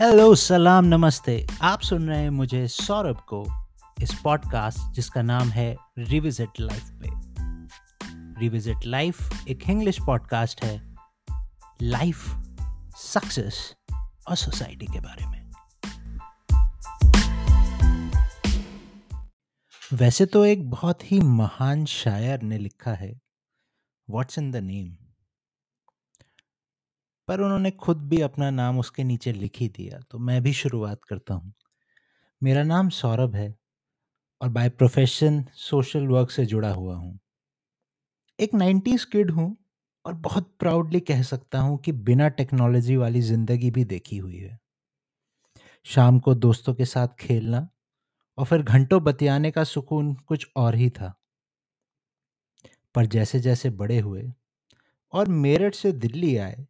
Hello सलाम नमस्ते आप सुन रहे हैं मुझे सौरभ को इस पॉडकास्ट जिसका नाम है रिविजिट लाइफ पे। रिविजिट लाइफ एक इंग्लिश पॉडकास्ट है। लाइफ सक्सेस और सोसाइटी के बारे में। वैसे तो एक बहुत ही महान शायर ने लिखा है। व्हाट्स इन द नेम पर उन्होंने खुद भी अपना नाम उसके नीचे लिख ही दिया। तो मैं भी शुरुआत करता हूँ। मेरा नाम सौरभ है और बाय प्रोफेशन सोशल वर्क से जुड़ा हुआ हूँ। एक नाइन्टीज किड हूँ और बहुत प्राउडली कह सकता हूँ कि बिना टेक्नोलॉजी वाली ज़िंदगी भी देखी हुई है। शाम को दोस्तों के साथ खेलना और फिर घंटों बतियाने का सुकून कुछ और ही था। पर जैसे जैसे बड़े हुए और मेरठ से दिल्ली आए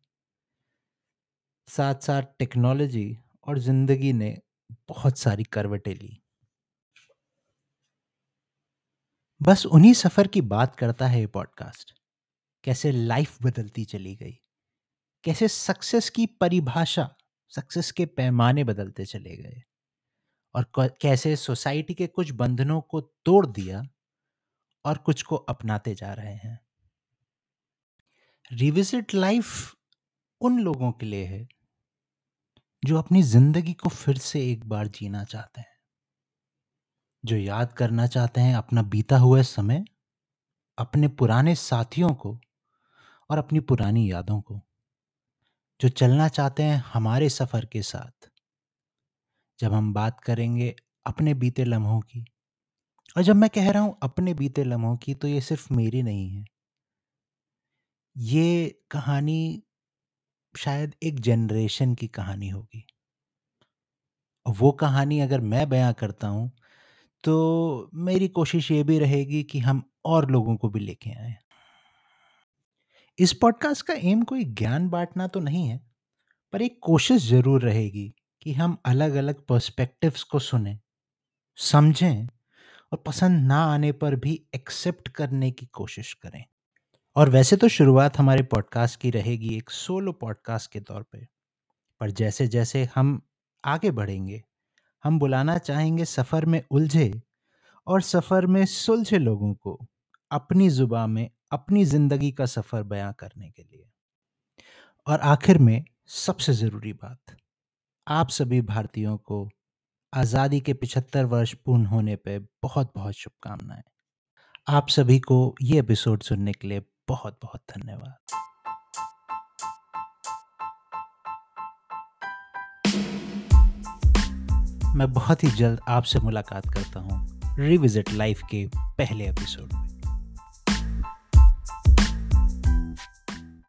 साथ साथ टेक्नोलॉजी और ज़िंदगी ने बहुत सारी करवटें ली। बस उन्हीं सफ़र की बात करता है ये पॉडकास्ट। कैसे लाइफ बदलती चली गई। कैसे सक्सेस की परिभाषा, सक्सेस के पैमाने बदलते चले गए। और कैसे सोसाइटी के कुछ बंधनों को तोड़ दिया और कुछ को अपनाते जा रहे हैं। रिविजिट लाइफ उन लोगों के लिए है जो अपनी ज़िंदगी को फिर से एक बार जीना चाहते हैं। जो याद करना चाहते हैं अपना बीता हुआ समय, अपने पुराने साथियों को और अपनी पुरानी यादों को। जो चलना चाहते हैं हमारे सफ़र के साथ। जब हम बात करेंगे अपने बीते लम्हों की, और जब मैं कह रहा हूँ अपने बीते लम्हों की तो ये सिर्फ़ मेरी नहीं है। ये कहानी शायद एक जनरेशन की कहानी होगी। वो कहानी अगर मैं बयां करता हूँ तो मेरी कोशिश ये भी रहेगी कि हम और लोगों को भी लेके आए। इस पॉडकास्ट का एम कोई ज्ञान बांटना तो नहीं है, पर एक कोशिश ज़रूर रहेगी कि हम अलग अलग पर्सपेक्टिव्स को सुने, समझें और पसंद ना आने पर भी एक्सेप्ट करने की कोशिश करें। और वैसे तो शुरुआत हमारे पॉडकास्ट की रहेगी एक सोलो पॉडकास्ट के तौर पे। पर जैसे जैसे हम आगे बढ़ेंगे, हम बुलाना चाहेंगे सफ़र में उलझे और सफ़र में सुलझे लोगों को अपनी ज़ुबा में अपनी ज़िंदगी का सफ़र बयां करने के लिए। और आखिर में सबसे ज़रूरी बात, आप सभी भारतीयों को आज़ादी के पिछहत्तर वर्ष पूर्ण होने पे बहुत बहुत शुभकामनाएँ। आप सभी को ये एपिसोड सुनने के लिए बहुत बहुत धन्यवाद। मैं बहुत ही जल्द आपसे मुलाकात करता हूँ, रिविजिट लाइफ के पहले एपिसोड में।